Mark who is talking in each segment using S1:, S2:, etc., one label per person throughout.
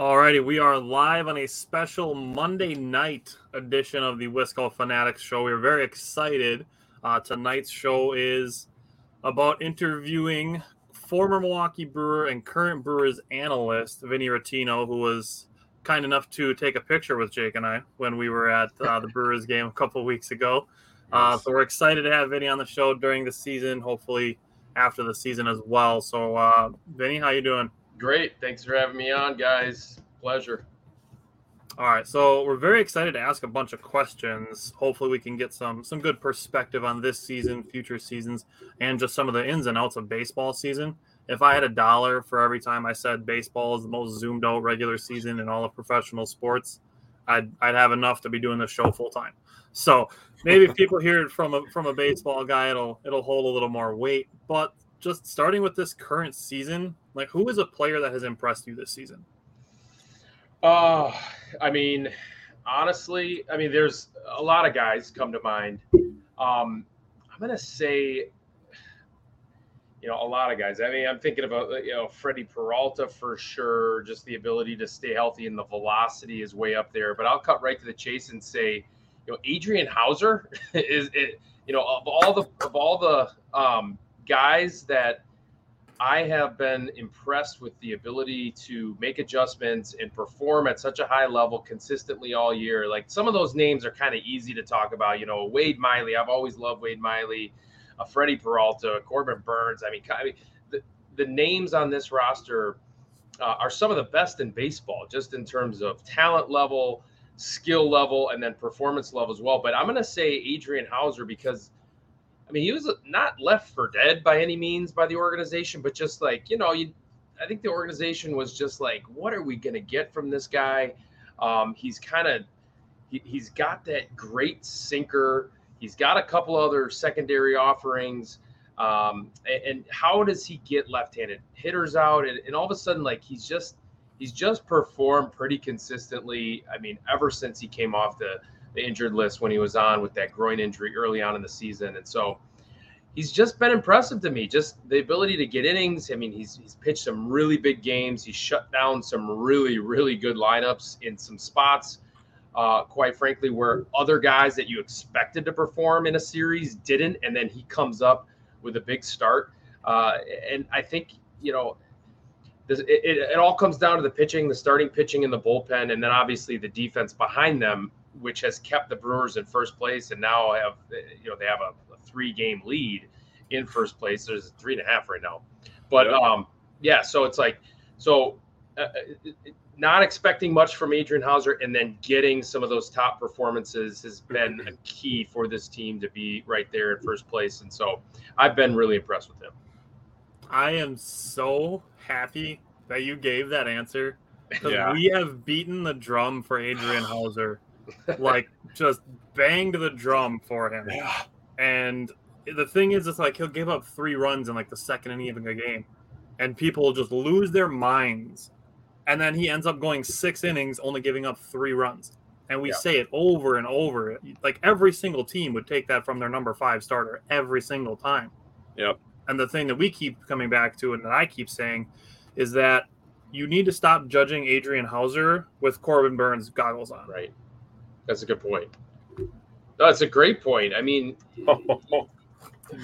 S1: Alrighty, we are live on a special Monday night edition of the Wisco Fanatics show. We are very excited. Uh, tonight's show is about interviewing former Milwaukee Brewer and current Brewers analyst Vinny Rottino, who was kind enough to take a picture with Jake and I when we were at uh, the Brewers game a couple weeks ago. Uh, so we're excited to have Vinny on the show during the season, hopefully after the season as well. So, uh, Vinny, how you doing?
S2: Great. Thanks for having me on, guys. Pleasure.
S1: All right, so we're very excited to ask a bunch of questions. Hopefully, we can get some some good perspective on this season, future seasons, and just some of the ins and outs of baseball season. If I had a dollar for every time I said baseball is the most zoomed out regular season in all of professional sports, I'd I'd have enough to be doing this show full time. So maybe if people hear it from a from a baseball guy, it'll it'll hold a little more weight. But just starting with this current season, like who is a player that has impressed you this season?
S2: Uh, I mean, honestly, I mean, there's a lot of guys come to mind. Um, I'm gonna say, you know, a lot of guys. I mean, I'm thinking about you know Freddie Peralta for sure. Just the ability to stay healthy and the velocity is way up there. But I'll cut right to the chase and say, you know, Adrian Houser is it. You know, of all the of all the um, guys that I have been impressed with the ability to make adjustments and perform at such a high level consistently all year. Like some of those names are kind of easy to talk about. You know, Wade Miley. I've always loved Wade Miley. Uh, Freddie Peralta, Corbin Burnes. I mean, I mean the, the names on this roster uh, are some of the best in baseball, just in terms of talent level, skill level, and then performance level as well. But I'm going to say Adrian Houser because I mean, he was not left for dead by any means by the organization, but just like, you know, you, I think the organization was just like, what are we going to get from this guy? Um, he's kind of, he, he's got that great sinker. He's got a couple other secondary offerings. Um, and, and, how does he get left-handed hitters out? And, and all of a sudden, like he's just, he's just performed pretty consistently. I mean, ever since he came off the, the injured list when he was on with that groin injury early on in the season. And so he's just been impressive to me. Just the ability to get innings. I mean, he's he's pitched some really big games. He's shut down some really really good lineups in some spots. Uh, quite frankly, where other guys that you expected to perform in a series didn't, and then he comes up with a big start. Uh, and I think you know. It, it, it all comes down to the pitching, the starting pitching in the bullpen, and then obviously the defense behind them which has kept the Brewers in first place, and now have you know they have a, a three game lead in first place. There's three and a half right now, but yep. um, yeah. So it's like so. Uh, uh not expecting much from Adrian Houser and then getting some of those top performances has been a key for this team to be right there in first place. And so I've been really impressed with him.
S1: I am so happy that you gave that answer yeah. we have beaten the drum for Adrian Houser like just banged the drum for him. Yeah. And the thing is, it's like he'll give up three runs in like the second inning of a game, and people just lose their minds. And then he ends up going six innings, only giving up three runs. And we yeah. say it over and over. Like every single team would take that from their number five starter every single time.
S2: Yep.
S1: And the thing that we keep coming back to, and that I keep saying, is that you need to stop judging Adrian Houser with Corbin Burnes goggles on.
S2: Right. That's a good point. No, that's a great point. I mean,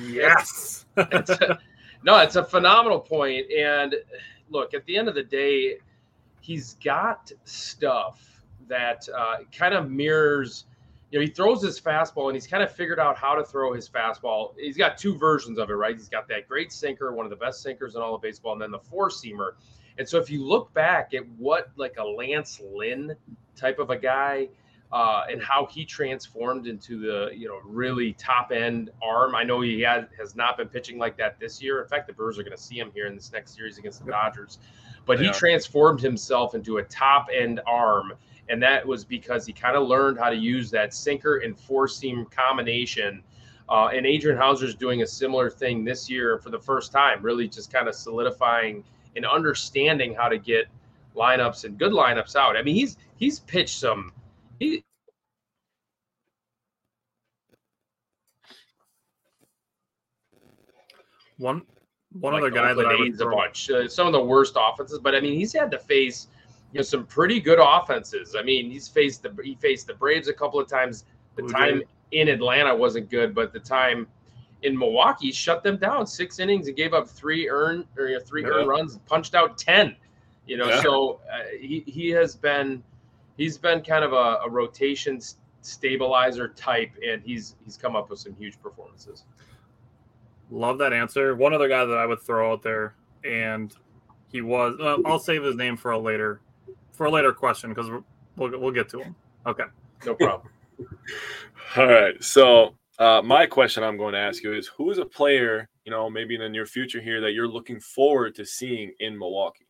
S1: yes.
S2: it's a, no, it's a phenomenal point. And look, at the end of the day, he's got stuff that uh, kind of mirrors. You know, he throws his fastball, and he's kind of figured out how to throw his fastball. He's got two versions of it, right? He's got that great sinker, one of the best sinkers in all of baseball, and then the four seamer. And so, if you look back at what like a Lance Lynn type of a guy uh, and how he transformed into the you know really top end arm. I know he had, has not been pitching like that this year. In fact, the Brewers are going to see him here in this next series against the Dodgers. but yeah. he transformed himself into a top end arm. And that was because he kind of learned how to use that sinker and four seam combination. Uh, and Adrian Houser is doing a similar thing this year for the first time, really just kind of solidifying and understanding how to get lineups and good lineups out. I mean, he's he's pitched some. He,
S1: one one like other guy that I would
S2: a bunch. Uh, some of the worst offenses, but I mean, he's had to face you know some pretty good offenses. I mean, he's faced the he faced the Braves a couple of times. The Who time did? in Atlanta wasn't good, but the time in Milwaukee shut them down six innings and gave up three earned or you know, three yeah. earned runs, punched out ten. You know, yeah. so uh, he he has been he's been kind of a, a rotation stabilizer type, and he's he's come up with some huge performances.
S1: Love that answer. One other guy that I would throw out there, and he was. Uh, I'll save his name for a later, for a later question because we'll we'll get to him. Okay,
S2: no problem.
S3: All right. So uh, my question I'm going to ask you is, who is a player, you know, maybe in the near future here that you're looking forward to seeing in Milwaukee?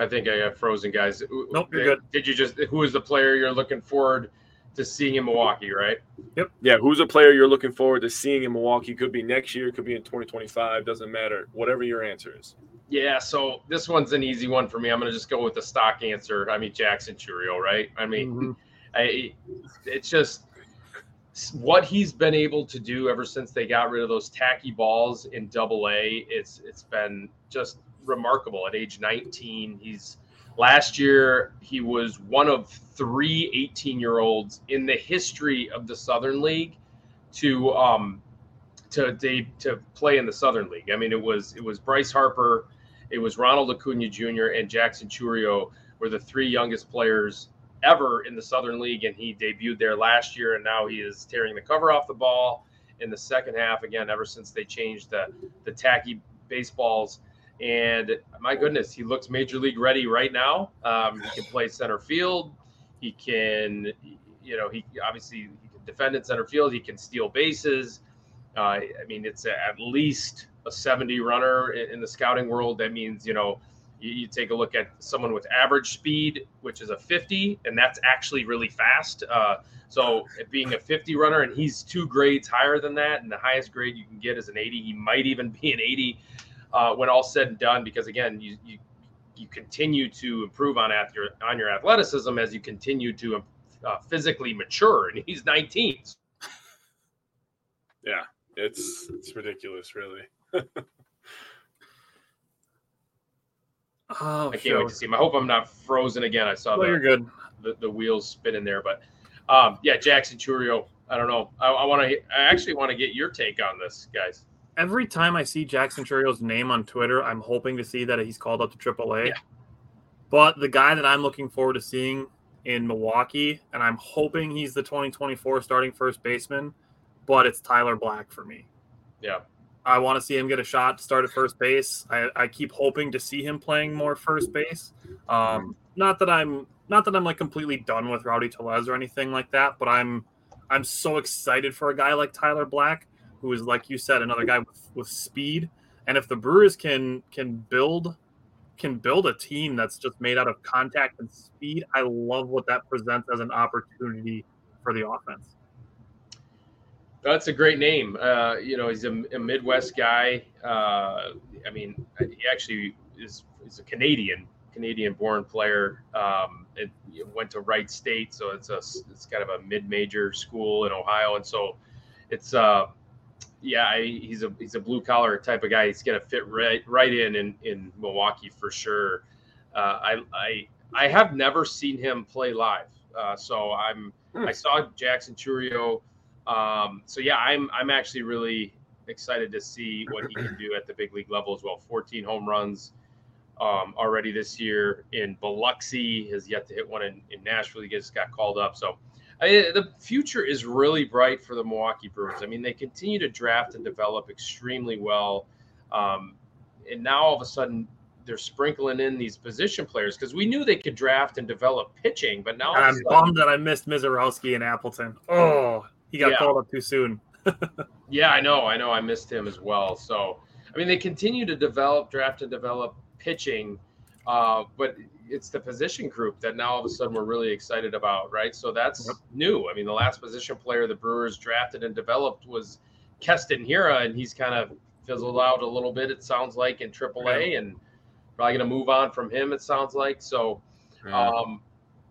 S2: I think I got frozen, guys.
S1: Nope, you're good.
S2: Did you just? Who is the player you're looking forward to seeing in Milwaukee? Right.
S3: Yep. Yeah. Who's a player you're looking forward to seeing in Milwaukee? Could be next year. Could be in 2025. Doesn't matter. Whatever your answer is.
S2: Yeah. So this one's an easy one for me. I'm going to just go with the stock answer. I mean Jackson Chourio. Right. I mean, mm-hmm. I. It's just what he's been able to do ever since they got rid of those tacky balls in double A. It's it's been just remarkable at age 19. He's last year he was one of three 18 year olds in the history of the Southern League to um to to, to play in the Southern League. I mean, it was it was Bryce Harper, it was Ronald Acuna Jr. and Jackson Chourio were the three youngest players ever in the Southern League, and he debuted there last year, and now he is tearing the cover off the ball in the second half again. Ever since they changed the the tacky baseballs, and my goodness, he looks major league ready right now. Um, he can play center field. He can, you know, he obviously he can defend in center field. He can steal bases. Uh, I mean, it's at least a 70 runner in, in, the scouting world. That means, you know, you, you, take a look at someone with average speed, which is a 50, and that's actually really fast. Uh, so being a 50 runner, and he's two grades higher than that, and the highest grade you can get is an 80. He might even be an 80 uh, when all said and done, because again, you, you you continue to improve on at your on your athleticism as you continue to uh, physically mature, and he's 19.
S3: Yeah, it's it's ridiculous, really.
S2: oh, I can't sure. wait to see him. I hope I'm not frozen again. I saw
S1: well, the, you're good.
S2: The, the wheels spinning there, but um, yeah, Jackson Chourio. I don't know. I, I want to. I actually want to get your take on this, guys
S1: every time I see Jackson Chourio's name on Twitter, I'm hoping to see that he's called up to AAA. Yeah. But the guy that I'm looking forward to seeing in Milwaukee, and I'm hoping he's the 2024 starting first baseman, but it's Tyler Black for me.
S2: Yeah.
S1: I want to see him get a shot to start at first base. I, I keep hoping to see him playing more first base. Um, not that I'm not that I'm like completely done with Rowdy Tellez or anything like that, but I'm I'm so excited for a guy like Tyler Black who is like you said, another guy with, with speed. And if the Brewers can can build can build a team that's just made out of contact and speed, I love what that presents as an opportunity for the offense.
S2: That's a great name. Uh, you know, he's a, a Midwest guy. Uh, I mean, he actually is is a Canadian Canadian-born player. Um, it, it, went to Wright State, so it's a it's kind of a mid-major school in Ohio, and so it's uh, yeah, he's a he's a blue collar type of guy. He's gonna fit right right in in, in Milwaukee for sure. Uh, I I I have never seen him play live, uh, so I'm hmm. I saw Jackson Chourio. Um, so yeah, I'm I'm actually really excited to see what he can do at the big league level as well. 14 home runs um, already this year in Biloxi. Has yet to hit one in, in Nashville. He just got called up. So I, the future is really bright for the Milwaukee Brewers. I mean, they continue to draft and develop extremely well. Um, and now all of a sudden, they're sprinkling in these position players because we knew they could draft and develop pitching, but now
S1: I'm bummed that I missed Misiorowski and Appleton. Oh, he got yeah. called up too soon.
S2: yeah, I know, I know, I missed him as well. So, I mean, they continue to develop, draft, and develop pitching, uh, but it's the position group that now all of a sudden we're really excited about, right? So that's yep. new. I mean, the last position player the Brewers drafted and developed was Keston Hiura, and he's kind of fizzled out a little bit. It sounds like in AAA, and probably going to move on from him. It sounds like so. Um,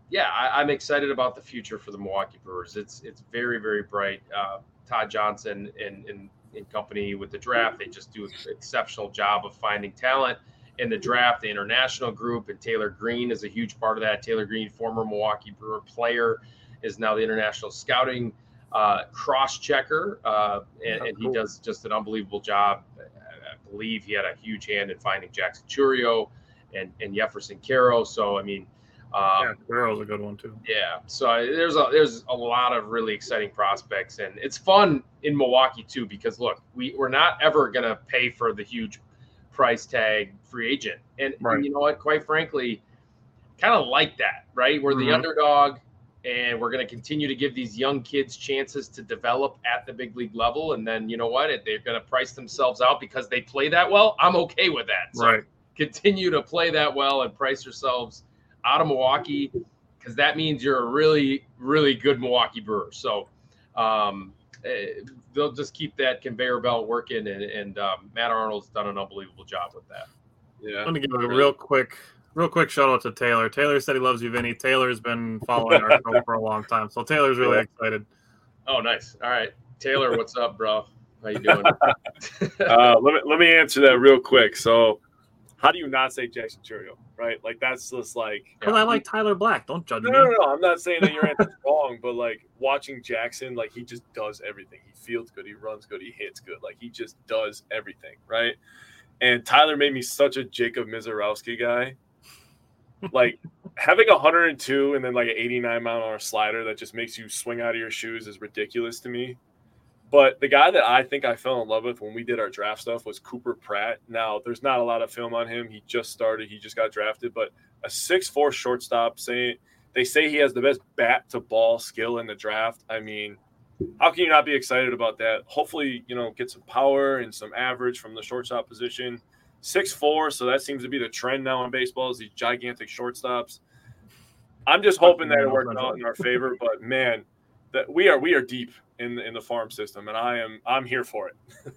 S2: yeah, I, am excited about the future for the Milwaukee Brewers. It's it's very very bright. Uh, Todd Johnson and, and, and company with the draft, they just do an exceptional job of finding talent in the draft. The international group and Taylor Green is a huge part of that. Taylor Green, former Milwaukee Brewer player, is now the international scouting uh, cross checker, uh, and, and, he does just an unbelievable job. I believe he had a huge hand in finding Jackson Chourio and and Jeferson Quero. So I mean
S1: um, yeah, Barrow's a good one too.
S2: Yeah, so there's a there's a lot of really exciting prospects, and it's fun in Milwaukee too because look, we we're not ever gonna pay for the huge price tag free agent, and, right. and you know what? Quite frankly, kind of like that, right? We're mm-hmm. the underdog, and we're gonna continue to give these young kids chances to develop at the big league level, and then you know what? They're gonna price themselves out because they play that well. I'm okay with that. So right. Continue to play that well and price yourselves out of Milwaukee because that means you're a really, really good Milwaukee Brewer. So um, eh, they'll just keep that conveyor belt working, and, and um, Matt Arnold's done an unbelievable job with that.
S1: Yeah, I'm gonna give a real quick, real quick shout out to Taylor. Taylor said he loves you, Vinny. Taylor's been following our show for a long time, so Taylor's really excited.
S2: Oh, nice. All right, Taylor, what's up, bro? How you doing?
S3: uh, let me let me answer that real quick. So how do you not say Jackson Chourio, right? Like that's just like
S1: because I like Tyler Black. Don't judge
S3: no,
S1: me.
S3: No, no, no. I'm not saying that your answer's wrong, but like watching Jackson, like he just does everything. He feels good, he runs good, he hits good. Like he just does everything, right? And Tyler made me such a Jacob Misiorowski guy. like having a 102 and then like an 89 mile an hour slider that just makes you swing out of your shoes is ridiculous to me. But the guy that I think I fell in love with when we did our draft stuff was Cooper Pratt. Now, there's not a lot of film on him. He just started, he just got drafted, but a six-four shortstop saying they say he has the best bat to ball skill in the draft. I mean, how can you not be excited about that? Hopefully, you know, get some power and some average from the shortstop position. Six-four, so that seems to be the trend now in baseball is these gigantic shortstops. I'm just hoping that it works out in our favor, but man, that we are we are deep in the, in the farm system, and I am I'm here for it.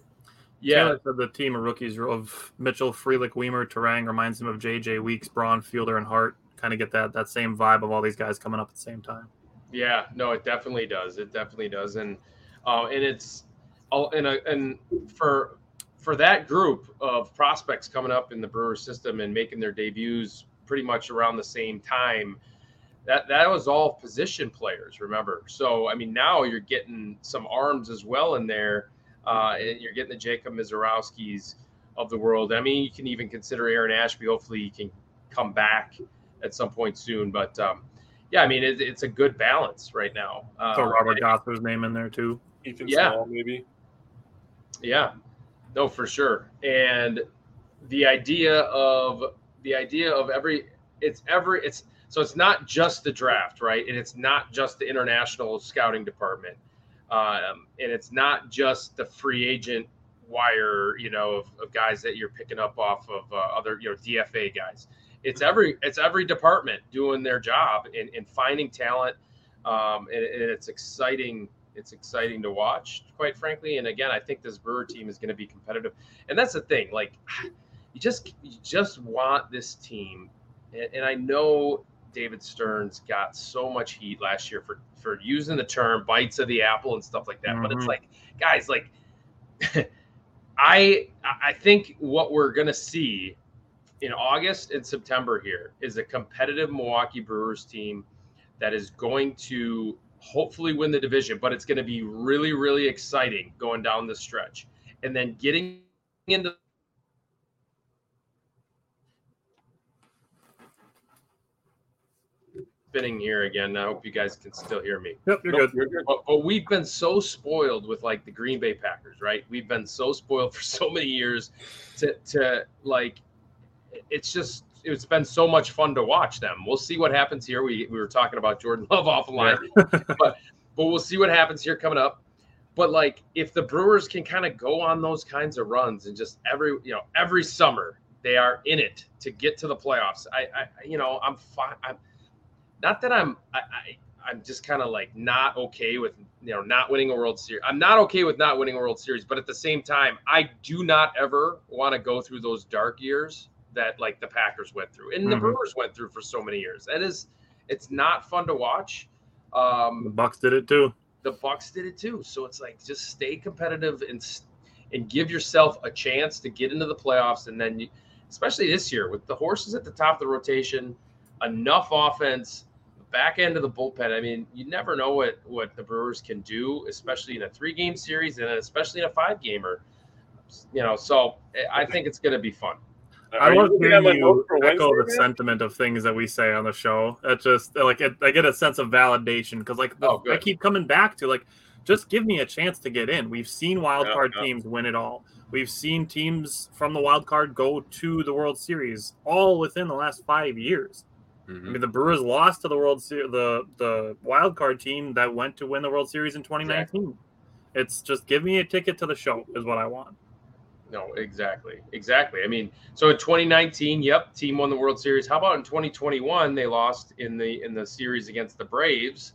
S1: yeah, Taylor said the team of rookies of Mitchell, Frelick, Wiemer, Turang reminds him of JJ Weeks, Braun, Fielder, and Hart. Kind of get that that same vibe of all these guys coming up at the same time.
S2: Yeah, no, it definitely does. It definitely does, and uh, and it's all and and for for that group of prospects coming up in the Brewer system and making their debuts pretty much around the same time that that was all position players. Remember, so I mean now you're getting some arms as well in there. Uh, and you're getting the Jacob Misiorowskis of the world. I mean, you can even consider Aaron Ashby. Hopefully, he can come back at some point soon. But um, yeah, I mean, it, it's a good balance right now.
S1: Uh, so Robert Gasser's name in there too.
S3: Ethan yeah. Small, maybe.
S2: Yeah, no, for sure. And the idea of the idea of every it's every it's so it's not just the draft, right? And it's not just the international scouting department. Um, and it's not just the free agent wire, you know, of, of guys that you're picking up off of uh, other, you know, DFA guys. It's every it's every department doing their job in, in finding talent, um, and, and it's exciting. It's exciting to watch, quite frankly. And again, I think this Brewer team is going to be competitive, and that's the thing. Like, you just you just want this team, and, and I know David Stearns got so much heat last year for for using the term bites of the apple and stuff like that. Mm-hmm. But it's mm-hmm. like, guys, like I I think what we're gonna see in August and September here is a competitive Milwaukee Brewers team that is going to hopefully win the division, but it's going to be really, really exciting going down the stretch. And then getting into spinning here again. I hope you guys can still hear me.
S1: Yep, you're good. You're good.
S2: But, but, we've been so spoiled with like the Green Bay Packers, right? We've been so spoiled for so many years to to like it's just it's been so much fun to watch them. We'll see what happens here. We we were talking about Jordan Love off the line, but but we'll see what happens here coming up. but like if the Brewers can kind of go on those kinds of runs and just every you know every summer they are in it to get to the playoffs. I, I you know I'm fine. I'm not that I'm I, I I'm just kind of like not okay with you know not winning a World Series. I'm not okay with not winning a World Series, but at the same time, I do not ever want to go through those dark years that like the Packers went through and mm-hmm. the Brewers went through for so many years. That is, it's not fun to watch.
S1: Um, the Bucks did it too.
S2: The Bucks did it too. So it's like just stay competitive and and give yourself a chance to get into the playoffs, and then you, especially this year with the horses at the top of the rotation, enough offense back end of the bullpen. I mean, you never know what what the Brewers can do, especially in a three game series and especially in a five gamer. You know, so eh, I think it's going to be fun.
S1: I love hearing you echo the sentiment of things that we say on the show. It just like it, I get a sense of validation because like the, oh, I keep coming back to like just give me a chance to get in. We've seen wild yeah, card yeah. teams win it all. We've seen teams from the wild card go to the World Series all within the last five years. Mm-hmm. I mean, the Brewers lost to the World Series, the the wild card team that went to win the World Series in 2019. Exactly. It's just give me a ticket to the show is what I want.
S2: No, exactly, exactly. I mean, so in 2019, yep, team won the World Series. How about in 2021? They lost in the in the series against the Braves,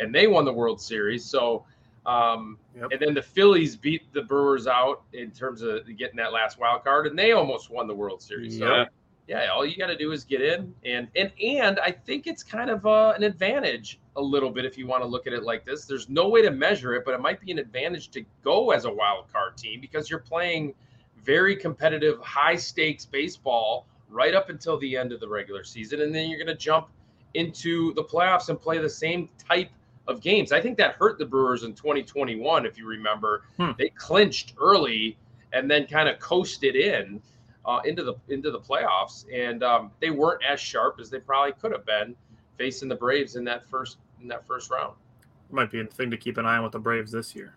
S2: and they won the World Series. So, um, yep. and then the Phillies beat the Brewers out in terms of getting that last wild card, and they almost won the World Series. So, yeah yeah, all you got to do is get in, and and and I think it's kind of uh, an advantage a little bit if you want to look at it like this. There's no way to measure it, but it might be an advantage to go as a wild card team because you're playing very competitive, high stakes baseball right up until the end of the regular season, and then you're going to jump into the playoffs and play the same type of games. I think that hurt the Brewers in 2021, if you remember. Hmm. They clinched early and then kind of coasted in uh, into the into the playoffs, and um, they weren't as sharp as they probably could have been facing the Braves in that first in that first round.
S1: Might be a thing to keep an eye on with the Braves this year.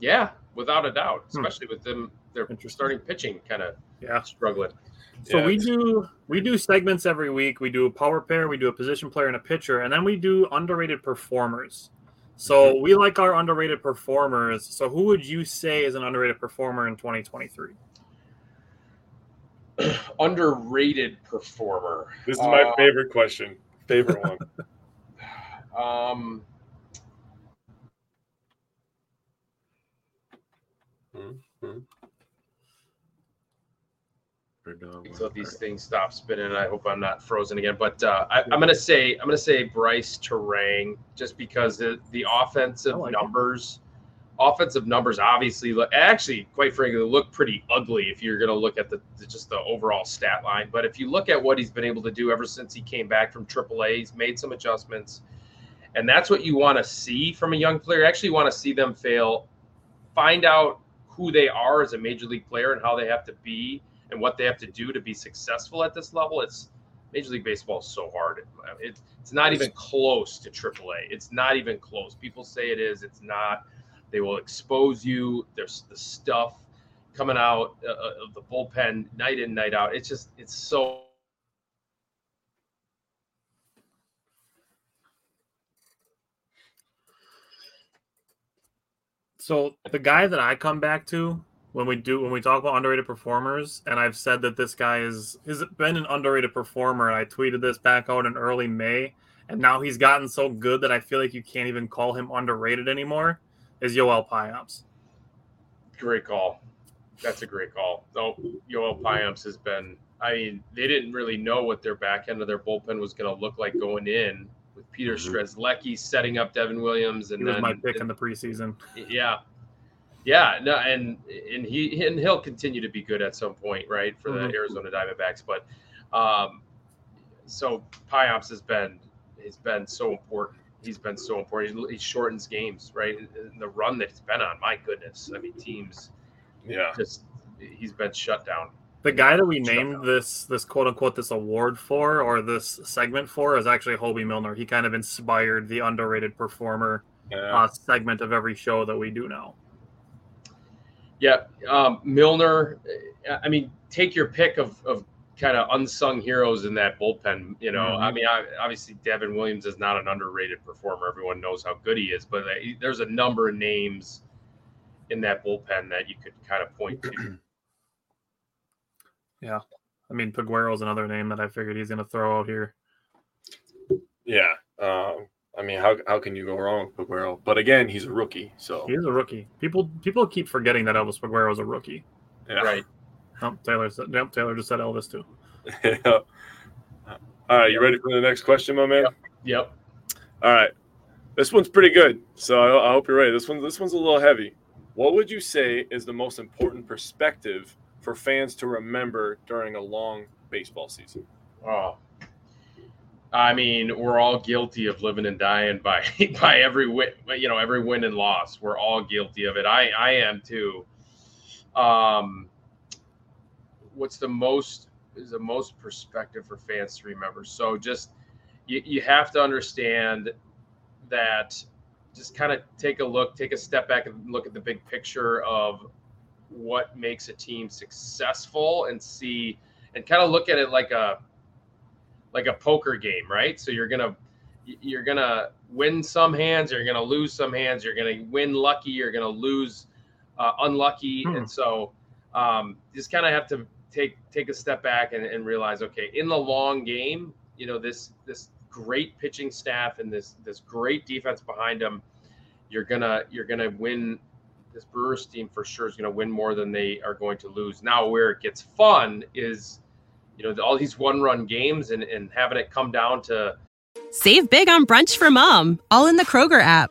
S2: Yeah, without a doubt, hmm. especially hmm. with them their starting pitching kind of yeah struggling.
S1: So yeah. we do we do segments every week. We do a power pair, we do a position player and a pitcher, and then we do underrated performers. So mm-hmm. we like our underrated performers. So who would you say is an underrated performer in 2023?
S2: underrated performer.
S3: This is my uh, favorite question. Favorite one.
S2: um.
S3: Mm-hmm.
S2: So these things stop spinning. I hope I'm not frozen again. But uh, I, am gonna say I'm gonna say Brice Turang just because the, the offensive like numbers. It offensive numbers obviously look actually quite frankly look pretty ugly if you're going to look at the just the overall stat line but if you look at what he's been able to do ever since he came back from AAA he's made some adjustments and that's what you want to see from a young player actually want to see them fail find out who they are as a major league player and how they have to be and what they have to do to be successful at this level it's Major League Baseball is so hard. It, it's not even close to AAA. It's not even close. People say it is. It's not. They will expose you. There's the stuff coming out uh, uh, of the bullpen night in, night out. It's just, it's so.
S1: So the guy that I come back to when we do when we talk about underrated performers, and I've said that this guy is has been an underrated performer. I tweeted this back out in early May, and now he's gotten so good that I feel like you can't even call him underrated anymore is Yoel Payamps.
S2: Great call. That's a great call. Though Yoel Payamps has been. I mean, they didn't really know what their back end of their bullpen was going to look like going in with Peter mm-hmm. Strzelecki setting up Devin Williams, and
S1: he
S2: was then
S1: my pick in the preseason.
S2: Yeah, yeah, no, and and he and he'll continue to be good at some point, right, for the mm-hmm. Arizona Diamondbacks. But um, so Payamps has been has been so important he's been so important. He, shortens games, right? And the run that he's been on, my goodness. I mean, teams,
S3: yeah,
S2: just he's been shut down.
S1: The guy that we named this this quote unquote this award for or this segment for is actually Hoby Milner. He kind of inspired the underrated performer yeah. uh, segment of every show that we do now.
S2: Yeah, um, Milner. I mean, take your pick of, of kind of unsung heroes in that bullpen. You know, mm-hmm. I mean, I, obviously Devin Williams is not an underrated performer. Everyone knows how good he is, but uh, there's a number of names in that bullpen that you could kind of point to.
S1: Yeah. I mean, Peguero is another name that I figured he's going to throw out here.
S3: Yeah. Um, I mean, how, how can you go wrong with Peguero? But again, he's a rookie, so
S1: he's a rookie. People people keep forgetting that Elvis Peguero is a rookie.
S2: Yeah. Right.
S1: Oh, Taylor said. Yep, Taylor just said Elvis too.
S3: yeah. All right, you ready for the next question, my man?
S2: Yep. yep.
S3: All right, this one's pretty good, so I, I hope you're ready. This one, this one's a little heavy. What would you say is the most important perspective for fans to remember during a long baseball season?
S2: Oh, I mean, we're all guilty of living and dying by by every win, you know, every win and loss. We're all guilty of it. I I am too. Um, what's the most is the most perspective for fans to remember? So just you, you have to understand that just kind of take a look, take a step back and look at the big picture of what makes a team successful and see and kind of look at it like a like a poker game, right? So you're gonna you're gonna win some hands, you're gonna lose some hands, you're gonna win lucky, you're gonna lose uh, unlucky, hmm. and so um, just kind of have to take take a step back and, and realize, okay, in the long game, you know this this great pitching staff and this this great defense behind them, you're gonna you're gonna win. This Brewers team for sure is going to win more than they are going to lose. Now, where it gets fun is you know, all these one run games and, and having it come down to.
S4: Save big on brunch for mom, all in the Kroger app.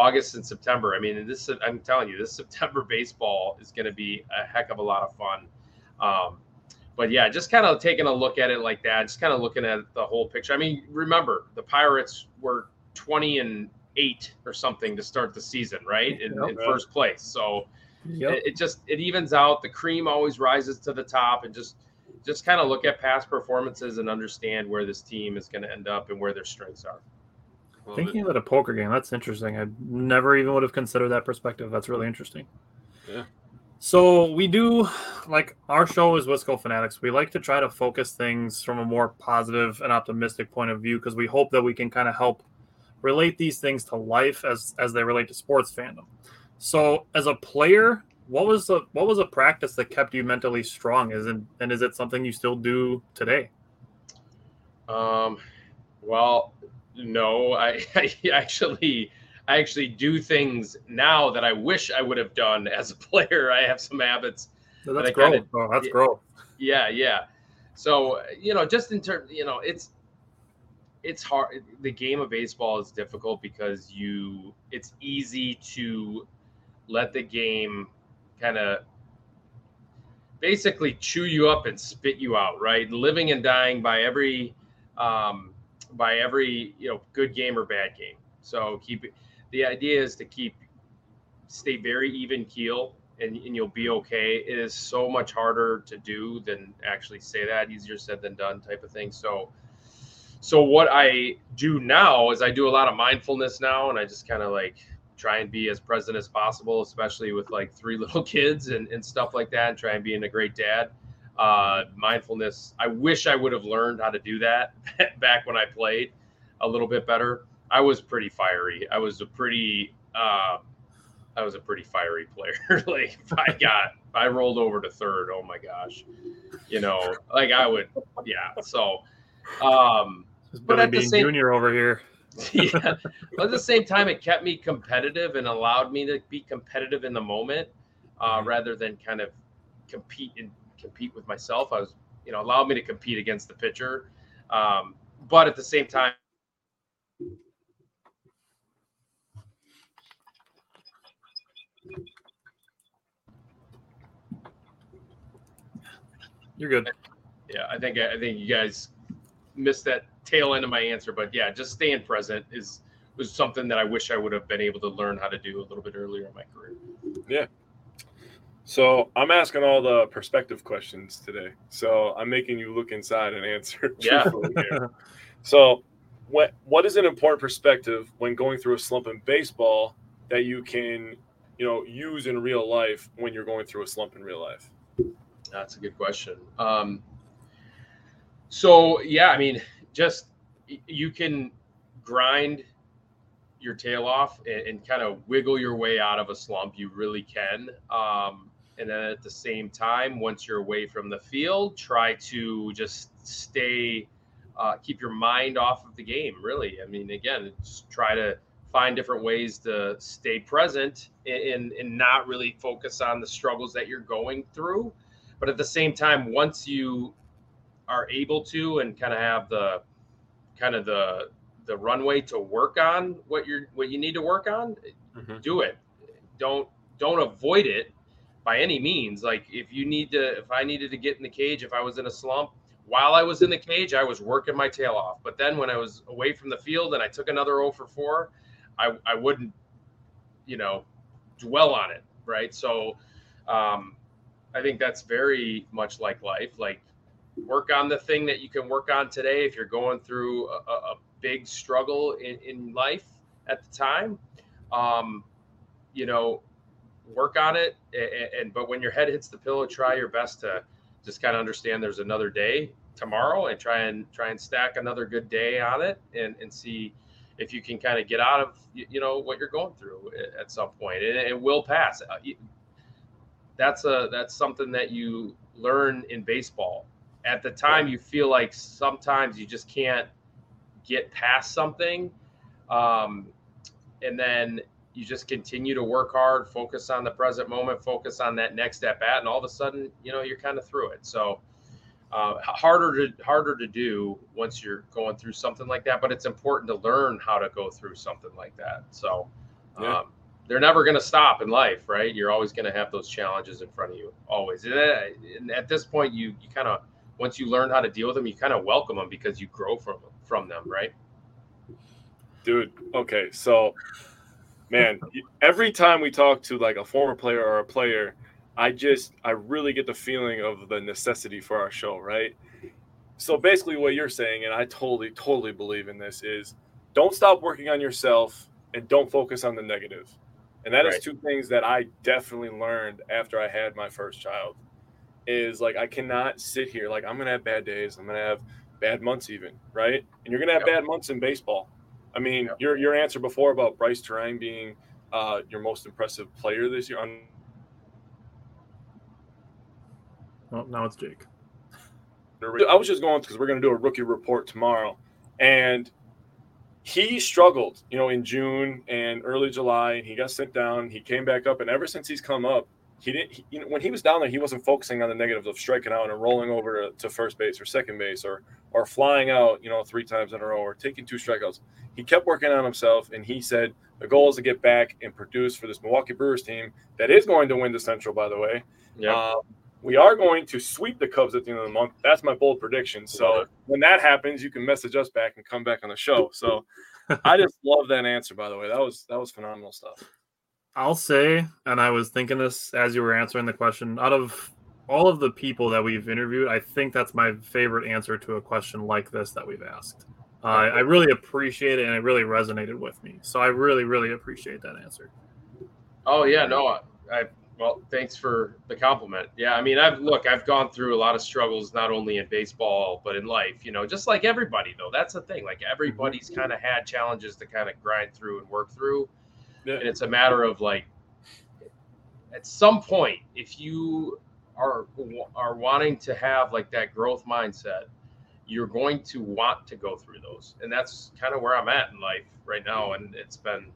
S2: August and September. I mean, this I'm telling you, this September baseball is going to be a heck of a lot of fun. Um, but yeah, just kind of taking a look at it like that, just kind of looking at the whole picture. I mean, remember the Pirates were 20 and eight or something to start the season, right? In, yep. in first place. So yep. it, it just it evens out. The cream always rises to the top, and just just kind of look at past performances and understand where this team is going to end up and where their strengths are.
S1: Thinking about a poker game, that's interesting. I never even would have considered that perspective. That's really interesting.
S3: Yeah.
S1: So we do like our show is Wisco Fanatics. We like to try to focus things from a more positive and optimistic point of view because we hope that we can kind of help relate these things to life as as they relate to sports fandom. So as a player, what was the what was a practice that kept you mentally strong? Is it and is it something you still do today?
S2: Um well, no, I, I actually I actually do things now that I wish I would have done as a player. I have some habits.
S1: So that's that growth. Oh, that's growth.
S2: Yeah, yeah. So you know, just in terms, you know, it's it's hard. The game of baseball is difficult because you it's easy to let the game kind of basically chew you up and spit you out, right? Living and dying by every um, by every you know good game or bad game. So keep. The idea is to keep stay very even keel and, and you'll be okay. It is so much harder to do than actually say that. Easier said than done type of thing. So so what I do now is I do a lot of mindfulness now and I just kind of like try and be as present as possible, especially with like three little kids and, and stuff like that, and try and being a great dad uh, mindfulness. I wish I would have learned how to do that back when I played a little bit better. I was pretty fiery. I was a pretty, uh, I was a pretty fiery player. like if I got, I rolled over to third. Oh my gosh, you know, like I would, yeah. So, um,
S1: but at the same, junior over here.
S2: yeah, but at the same time, it kept me competitive and allowed me to be competitive in the moment, uh, mm-hmm. rather than kind of compete in compete with myself. I was, you know, allowed me to compete against the pitcher. Um, but at the same time,
S1: you're good.
S2: Yeah, I think I think you guys missed that tail end of my answer, but yeah, just staying present is was something that I wish I would have been able to learn how to do a little bit earlier in my career.
S3: Yeah, So I'm asking all the perspective questions today. So I'm making you look inside and answer.
S2: Yeah.
S3: so what what is an important perspective when going through a slump in baseball that you can, you know, use in real life when you're going through a slump in real life?
S2: That's a good question. Um, so yeah, I mean, just you can grind your tail off and, and kind of wiggle your way out of a slump. You really can. Um, and then at the same time, once you're away from the field, try to just stay, uh, keep your mind off of the game. Really, I mean, again, just try to find different ways to stay present and, and not really focus on the struggles that you're going through. But at the same time, once you are able to and kind of have the kind of the the runway to work on what you're what you need to work on, mm-hmm. do it. Don't don't avoid it by any means. Like if you need to, if I needed to get in the cage, if I was in a slump, while I was in the cage, I was working my tail off. But then when I was away from the field and I took another 0 for 4, I, I wouldn't, you know, dwell on it. Right. So um, I think that's very much like life. Like work on the thing that you can work on today. If you're going through a, a big struggle in, in life at the time, um, you know, work on it. And, and, but when your head hits the pillow, try your best to just kind of understand there's another day tomorrow and try and try and stack another good day on it and, and see if you can kind of get out of you know what you're going through at some point. and it will pass uh, that's a that's something that you learn in baseball at the time you feel like sometimes you just can't get past something um, and then you just continue to work hard focus on the present moment focus on that next at bat and all of a sudden you know you're kind of through it so uh, harder to harder to do once you're going through something like that but it's important to learn how to go through something like that so yeah. um, they're never going to stop in life right you're always going to have those challenges in front of you always and, uh, and at this point you you kind of once you learn how to deal with them, you kind of welcome them because you grow from from them, right?
S3: Dude, okay, so man, every time we talk to like a former player or a player, I just I really get the feeling of the necessity for our show, right? So basically, what you're saying, and I totally, totally believe in this, is don't stop working on yourself and don't focus on the negative. And that right. is two things that I definitely learned after I had my first child is like I cannot sit here like I'm gonna have bad days. I'm gonna have bad months even, right? And you're gonna have yep. bad months in baseball. I mean, yep. your your answer before about Brice Turang being uh, your most impressive player this year. On...
S1: Well, now it's Jake.
S3: I was just going because we're going to do a rookie report tomorrow, and he struggled, you know, in June and early July. He got sent down. He came back up, and ever since he's come up, he didn't. He, you know, when he was down there, he wasn't focusing on the negatives of striking out and rolling over to, to, first base or second base or or flying out, you know, three times in a row or taking two strikeouts. He kept working on himself, and he said the goal is to get back and produce for this Milwaukee Brewers team that is going to win the Central. By the way, yeah. Um, we are going to sweep the Cubs at the end of the month. That's my bold prediction. So when that happens, you can message us back and come back on the show. So I just love that answer. By the way, that was that was phenomenal stuff.
S1: I'll say, and I was thinking this as you were answering the question, out of all of the people that we've interviewed, I think that's my favorite answer to a question like this that we've asked. Uh, I really appreciate it and it really resonated with me. So I really, really appreciate that answer.
S2: Oh, yeah. No, I, well, thanks for the compliment. Yeah. I mean, I've, look, I've gone through a lot of struggles, not only in baseball, but in life, you know, just like everybody, though. That's the thing. Like everybody's kind of had challenges to kind of grind through and work through yeah. And it's a matter of like, at some point, if you are are wanting to have like that growth mindset, you're going to want to go through those, and that's kind of where I'm at in life right now. And it's been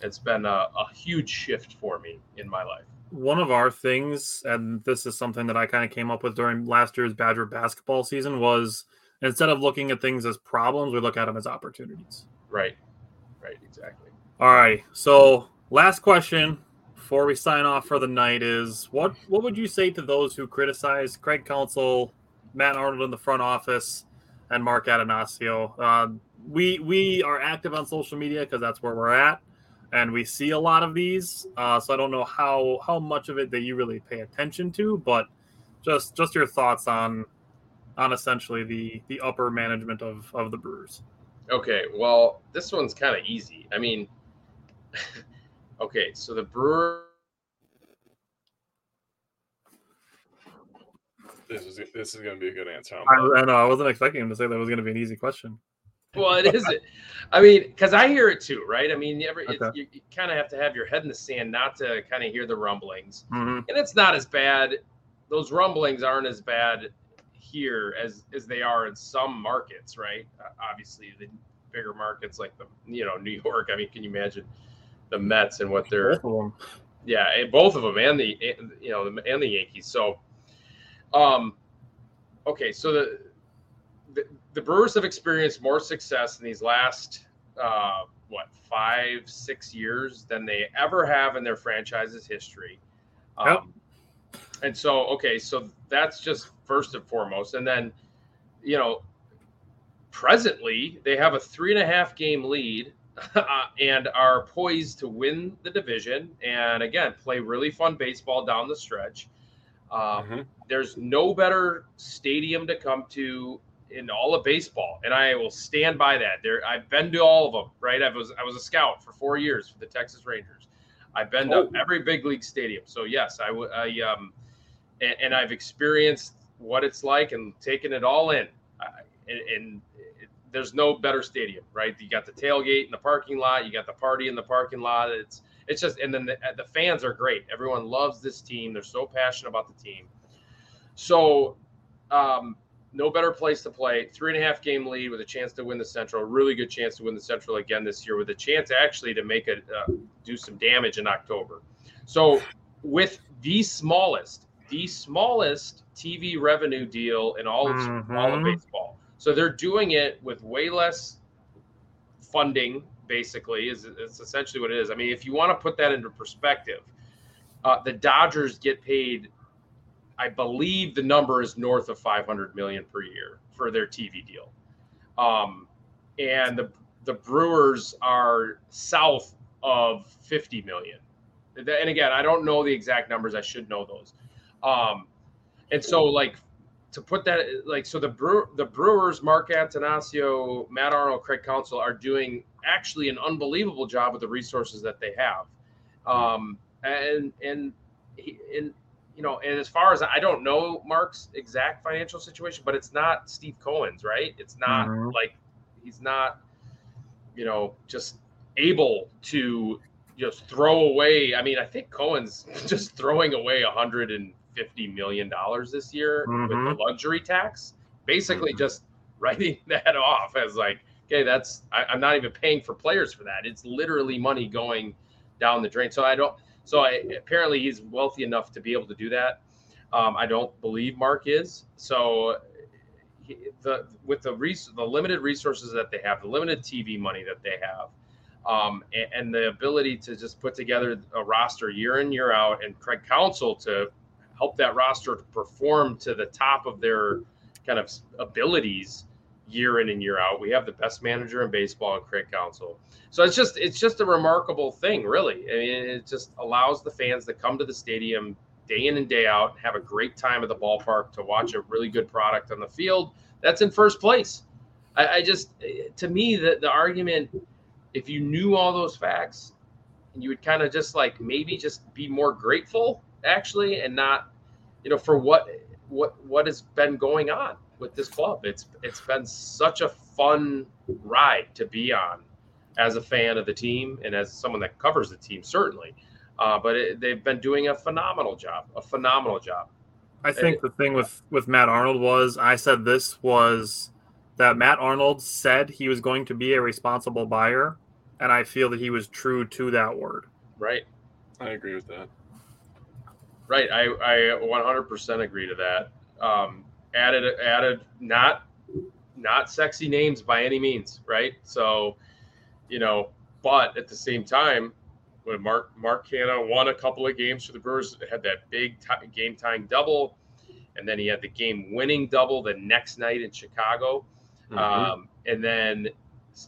S2: it's been a, a huge shift for me in my life
S1: one of our things, and this is something that I kind of came up with during last year's Badger basketball season, was instead of looking at things as problems, we look at them as opportunities.
S2: Right. Right. Exactly.
S1: All right. So, last question before we sign off for the night is what what would you say to those who criticize Craig Counsell, Matt Arnold in the front office, and Mark Attanasio? Uh, we we are active on social media because that's where we're at. and we see a lot of these. Uh, so I don't know how how much of it that you really pay attention to, but just just your thoughts on on essentially the the upper management of of the Brewers.
S2: Okay, well, this one's kind of easy. I mean, okay, so the Brewer.
S3: This is this is going to be a good answer.
S1: I, I know I wasn't expecting him to say that was going to be an easy question.
S2: Well, it is. I mean, because I hear it too, right? I mean, every, okay. you, you kind of have to have your head in the sand not to kind of hear the rumblings, mm-hmm. and it's not as bad. Those rumblings aren't as bad here as as they are in some markets, right? Uh, obviously, the bigger markets like the you know New York. I mean, can you imagine the Mets and what they're yeah, both of them and the you know and the Yankees. So, um, okay, so the, the the Brewers have experienced more success in these last uh, what five six years than they ever have in their franchise's history. Um, yep. And so, okay, so that's just first and foremost. And then, you know, presently they have a three and a half game lead and are poised to win the division and again play really fun baseball down the stretch. Um, mm-hmm. There's no better stadium to come to in all of baseball, and I will stand by that. There, I've been to all of them. Right, I was I was a scout for four years for the Texas Rangers. I've been oh. to every big league stadium. So yes, I, would I um, and, and I've experienced what it's like and taken it all in. Uh, and, and there's no better stadium, right? You got the tailgate in the parking lot, you got the party in the parking lot. It's it's just, and then the, the fans are great. Everyone loves this team. They're so passionate about the team. So, um, no better place to play. Three and a half game lead with a chance to win the Central. Really good chance to win the Central again this year, with a chance actually to make it uh, do some damage in October. So, with the smallest the smallest TV revenue deal in all of, mm-hmm. all of baseball. So they're doing it with way less funding. Basically, is it's essentially what it is. I mean, if you want to put that into perspective, uh, the Dodgers get paid. I believe the number is north of 500 million per year for their TV deal, um, and the the Brewers are south of 50 million. And again, I don't know the exact numbers. I should know those. Um, and so like to put that like so the brew the Brewers, Mark Attanasio, Matt Arnold, Craig Counsell are doing actually an unbelievable job with the resources that they have. Um, and and he, and you know, and as far as I don't know Mark's exact financial situation, but it's not Steve Cohen's, right? It's not mm-hmm. like he's not, you know, just able to just throw away. I mean, I think Cohen's just throwing away a hundred and fifty million dollars this year mm-hmm. with the mm-hmm. luxury tax. Basically, mm-hmm. just writing that off as like, okay, that's I, am not even paying for players for that. It's literally money going down the drain. So I don't. So I, apparently he's wealthy enough to be able to do that. Um, I don't believe Mark is. So he, the with the res- the limited resources that they have, the limited TV money that they have, um, and, and, the ability to just put together a roster year in year out, and Craig Counsell to help that roster perform to the top of their kind of abilities year in and year out. We have the best manager in baseball and Craig Counsell. So it's just it's just a remarkable thing, really. I mean, it just allows the fans to come to the stadium day in and day out, have a great time at the ballpark to watch a really good product on the field. That's in first place. I, I just to me the, the argument, if you knew all those facts, and you would kind of just like maybe just be more grateful actually and not you know, for what what what has been going on with this club. It's it's been such a fun ride to be on as a fan of the team and as someone that covers the team, certainly. Uh, but it, they've been doing a phenomenal job, a phenomenal job.
S1: I think the thing with with Matt Arnold was I said this was that Matt Arnold said he was going to be a responsible buyer, and I feel that he was true to that word.
S2: Right.
S3: I agree with that.
S2: Right. I, I 100% agree to that. Um, added, added, not, not sexy names by any means. Right. So, you know, but at the same time, when Mark Mark Canha won a couple of games for the Brewers, had that big t- game tying double, and then he had the game winning double the next night in Chicago, mm-hmm. um, and then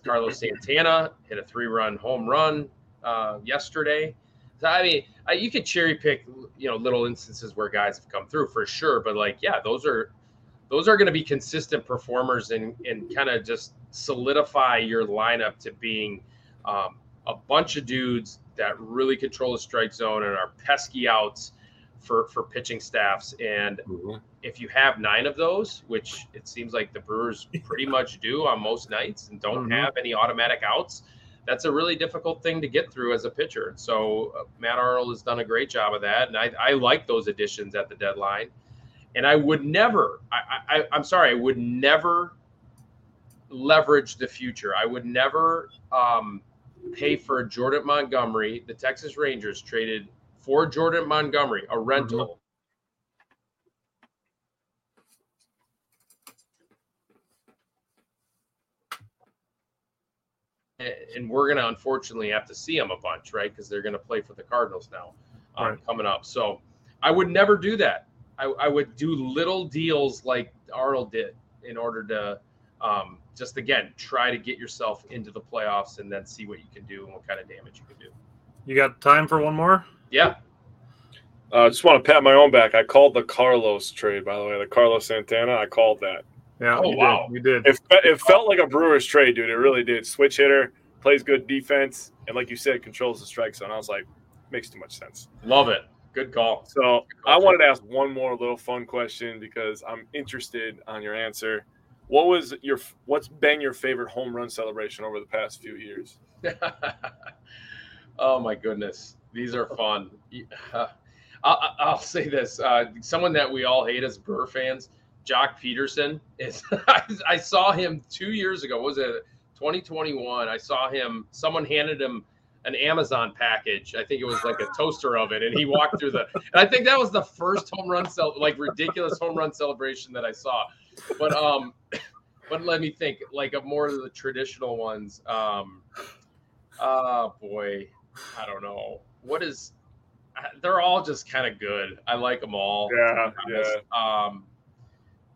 S2: Carlos Santana hit a three run home run uh, yesterday. I mean, you could cherry pick, you know, little instances where guys have come through for sure. But like, yeah, those are those are going to be consistent performers and and kind of just solidify your lineup to being um, a bunch of dudes that really control the strike zone and are pesky outs for for pitching staffs. And mm-hmm. if you have nine of those, which it seems like the Brewers pretty much do on most nights, and don't mm-hmm. have any automatic outs, that's a really difficult thing to get through as a pitcher. So uh, Matt Arnold has done a great job of that, and I, I like those additions at the deadline. And I would never, I, I, I'm sorry, I would never leverage the future. I would never um, pay for Jordan Montgomery. The Texas Rangers traded for Jordan Montgomery, a rental. And we're going to unfortunately have to see them a bunch, right? Because they're going to play for the Cardinals now um, right. coming up. So I would never do that. I, I, would do little deals like Arnold did in order to um, just again try to get yourself into the playoffs and then see what you can do and what kind of damage you can do.
S1: You got time for one more?
S2: Yeah.
S3: Uh, I uh, just want to pat my own back. I called the Carlos trade, by the way, the Carlos Santana. I called that.
S1: Yeah. Oh, you wow. Did. You did.
S3: It, it felt like a Brewers trade, dude. It really did. Switch hitter, plays good defense, and like you said, controls the strike zone. I was like, makes too much sense.
S2: Love it. Good call.
S3: So Good call, I wanted to ask one more little fun question because I'm interested on your answer. What was your what's been your favorite home run celebration over the past few years?
S2: oh my goodness, these are fun. I'll, I'll say this: uh, someone that we all hate as Burr fans, Joc Pederson Is I, saw him two years ago. was it 2021? I saw him. Someone handed him an Amazon package. I think it was like a toaster oven, and he walked through the. And I think that was the first home run cel- like ridiculous home run celebration that I saw. But um, but let me think, like of more of the traditional ones. Um, oh boy, I don't know what is. They're all just kind of good. I like them all.
S3: Yeah, yeah.
S2: Um,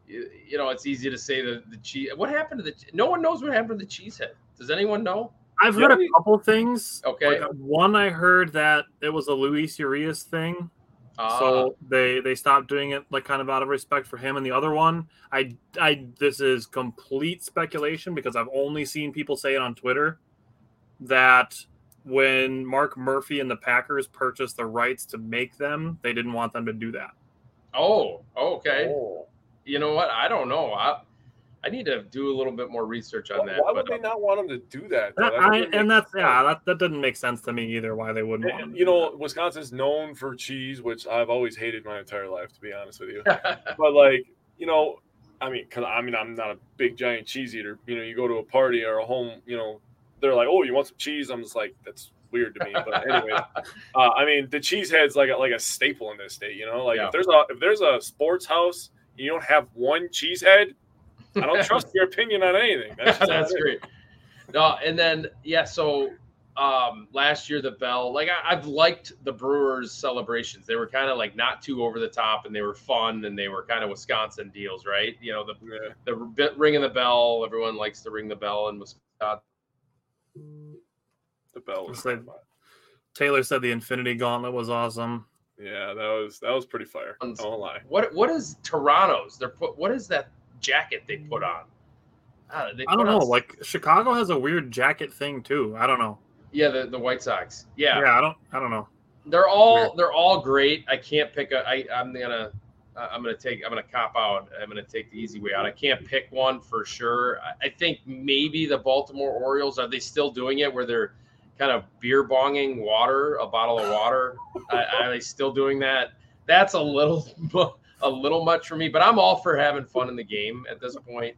S2: you, you know, it's easy to say the the cheese. What happened to the? No one knows what happened to the cheesehead. Does anyone know?
S1: I've heard a couple things.
S2: Okay.
S1: Like one, I heard that it was a Luis Urias thing. Uh, so they they stopped doing it like kind of out of respect for him. And the other one, I I this is complete speculation because I've only seen people say it on Twitter that when Mark Murphy and the Packers purchased the rights to make them, they didn't want them to do that.
S2: Oh, okay. Oh. You know what? I don't know. I I need to do a little bit more research on
S3: why,
S2: that.
S3: Why would but, they not want them to do that?
S1: that I, and that's yeah, that, that doesn't make sense to me either. Why they wouldn't
S3: and, You know, Wisconsin's known for cheese, which I've always hated my entire life, to be honest with you. but like, you know, I mean, cause I mean, I'm not a big giant cheese eater. You know, you go to a party or a home, you know, they're like, "Oh, you want some cheese?" I'm just like, "That's weird to me." But anyway, uh, I mean, the cheesehead's like a, like a staple in this state. You know, like yeah. if there's a if there's a sports house, you don't have one cheesehead? I don't trust your opinion on anything.
S2: That's, That's great. No, and then yeah, so um last year the bell like I, have liked the brewers celebrations. They were kind of like not too over the top and they were fun and they were kind of wisconsin deals right? You know the yeah. the ringing the bell everyone likes to ring the bell in wisconsin.
S3: The bell was
S1: like, taylor said the infinity gauntlet was awesome
S3: yeah that was that was pretty fire I don't lie
S2: what what is toronto's they're put what is that jacket they put on.
S1: Uh, I don't know. On... Like Chicago has a weird jacket thing too. I don't know.
S2: Yeah, the, the White Sox. Yeah.
S1: Yeah, I don't. I don't know.
S2: They're all weird. they're all great. I can't pick a. I I'm gonna. I'm gonna take. I'm gonna cop out. I'm gonna take the easy way out. I can't pick one for sure. I think maybe the Baltimore Orioles are they still doing it where they're kind of beer bonging water, a bottle of water. are they still doing that? That's a little a little much for me, but I'm all for having fun in the game at this point.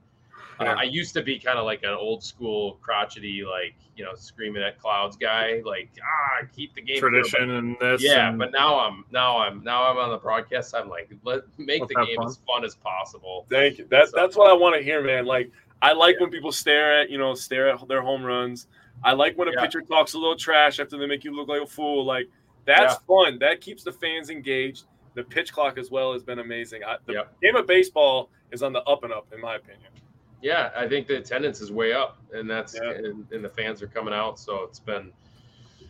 S2: Uh, I used to be kind of like an old school crotchety, like you know, screaming at clouds guy, like ah, keep the game
S1: tradition and this.
S2: Yeah,
S1: and...
S2: but now I'm now I'm now I'm on the broadcast. I'm like, let make Let's the game fun. as fun as possible.
S3: Thank you. That so, that's what I want to hear, man. Like I like yeah. when people stare at you know stare at their home runs. I like when a yeah. pitcher talks a little trash after they make you look like a fool. Like that's yeah. fun. That keeps the fans engaged. The pitch clock as well has been amazing. I, the yep. game of baseball is on the up and up, in my opinion.
S2: Yeah, I think the attendance is way up, and that's yeah. and, and, the fans are coming out. So it's been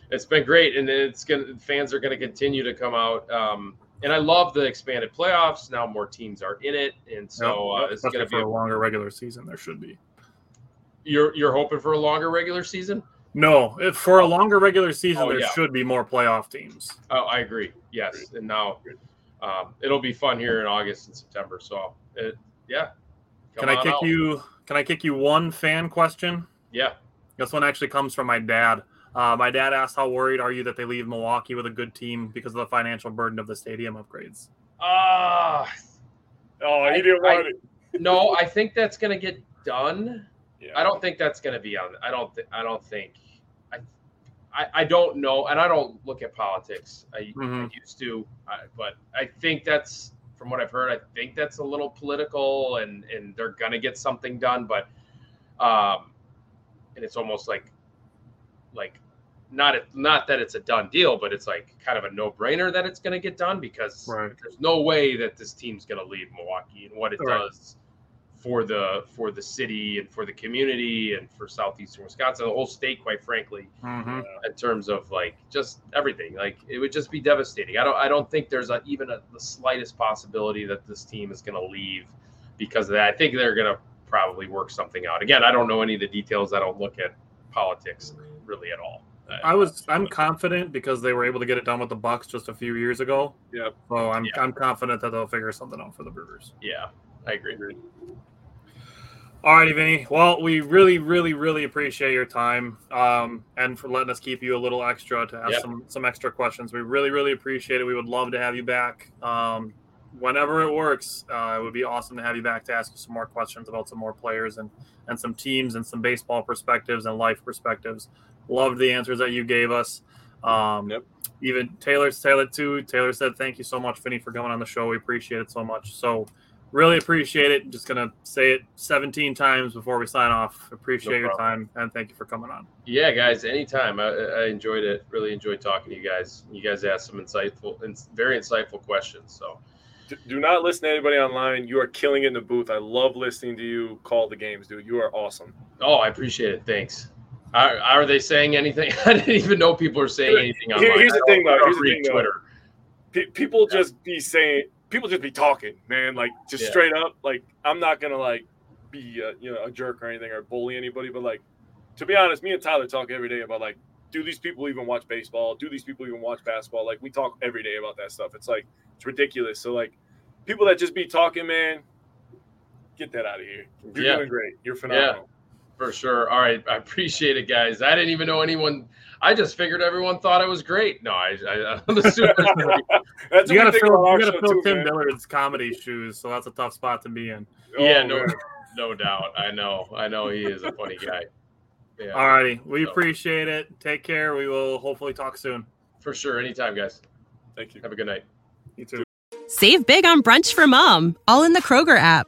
S2: it's been great, and it's gonna fans are going to continue to come out. Um, and I love the expanded playoffs. Now more teams are in it, and so
S1: Yep,
S2: uh, it's going to
S1: especially
S2: be.
S1: for a longer regular season. There should be.
S2: You're you're hoping for a longer regular season?
S1: No, if for a longer regular season,
S2: Oh,
S1: there
S2: yeah.
S1: should be more playoff teams.
S2: Oh, I agree. Yes, and now um, it'll be fun here in August and September. So, it, yeah. Come
S1: Can I kick
S2: out.
S1: you? Can I kick you one fan question?
S2: Yeah.
S1: This one actually comes from my dad. Uh, my dad asked, "How worried are you that they leave Milwaukee with a good team because of the financial burden of the stadium upgrades?"
S2: Ah,
S3: Oh, he didn't
S2: I-
S3: want it.
S2: no, I think that's going to get done.
S3: Yeah.
S2: I don't think that's going to be on. I don't. Th- I don't think. I, I. I don't know, and I don't look at politics. I, I
S1: Mhm.
S2: used to, I, but I think that's from what I've heard. I think that's a little political, and and they're going to get something done, but, um, and it's almost like, like, not it, not that it's a done deal, but it's like kind of a no brainer that it's going to get done because
S1: Right.
S2: there's no way that this team's going to leave Milwaukee and what it
S1: Right.
S2: does for the for the city and for the community and for southeastern Wisconsin, the whole state, quite frankly,
S1: Mm-hmm.
S2: in terms of like just everything. Like it would just be devastating. I don't I don't think there's a, even a, the slightest possibility that this team is going to leave because of that. I think they're going to probably work something out. Again, I don't know any of the details. I don't look at politics really at all.
S1: I was. I'm confident because they were able to get it done with the Bucks just a few years ago.
S3: Yep.
S1: So I'm.
S2: Yeah.
S1: I'm confident that they'll figure something out for the Brewers.
S2: Yeah, I agree.
S1: All righty, Vinny. Well, we really, really, really appreciate your time um, and for letting us keep you a little extra to ask
S2: Yeah.
S1: some some extra questions. We really, really appreciate it. We would love to have you back um, whenever it works. Uh, it would be awesome to have you back to ask you some more questions about some more players and and some teams and some baseball perspectives and life perspectives. Loved the answers that you gave us. Um,
S3: Yep.
S1: Even Taylor Taylor too. Taylor said, "Thank you so much, Vinny, for coming on the show. We appreciate it so much." So really appreciate it. Just gonna say it 17 times before we sign off. Appreciate
S2: No
S1: your time and thank you for coming on.
S2: Yeah, guys, anytime. I, I enjoyed it. Really enjoyed talking to you guys. You guys asked some insightful and very insightful questions. So
S3: Do not listen to anybody online. You are killing it in the booth. I love listening to you call the games, dude. You are awesome.
S2: Oh, I appreciate it. Thanks. Are, are they saying anything? I didn't even know people were saying anything
S3: here-
S2: online.
S3: here's the thing, though. Here's the thing, though.
S2: Twitter.
S3: Pe- people just be saying, people just be talking, man. Like just
S2: Yeah.
S3: straight up. Like I'm not gonna like be uh, you know a jerk or anything or bully anybody, but like to be honest, me and Tyler talk every day about like, do these people even watch baseball? Do these people even watch basketball? Like we talk every day about that stuff. It's like it's ridiculous. So like people that just be talking, man, get that out of here. You're
S2: Yeah.
S3: doing great. You're phenomenal.
S2: For sure. All right. I appreciate it, guys. I didn't even know anyone. I just figured everyone thought I was great. No, I, I, I'm assuming.
S3: That's
S1: You
S3: what
S1: gotta
S3: we
S1: fill, you gotta fill
S3: too,
S1: Tim
S3: man.
S1: Dillard's comedy shoes, so that's a tough spot to be in.
S2: Oh, yeah,
S3: Oh,
S2: no,
S3: man.
S2: no doubt. I know. I know he is a funny guy. Yeah,
S1: All righty. We
S2: So-
S1: appreciate it. Take care. We will hopefully talk soon.
S2: for sure. Anytime, guys.
S3: Thank you.
S2: Have a good night.
S1: You too.
S4: Save big on brunch for mom, all in the Kroger app.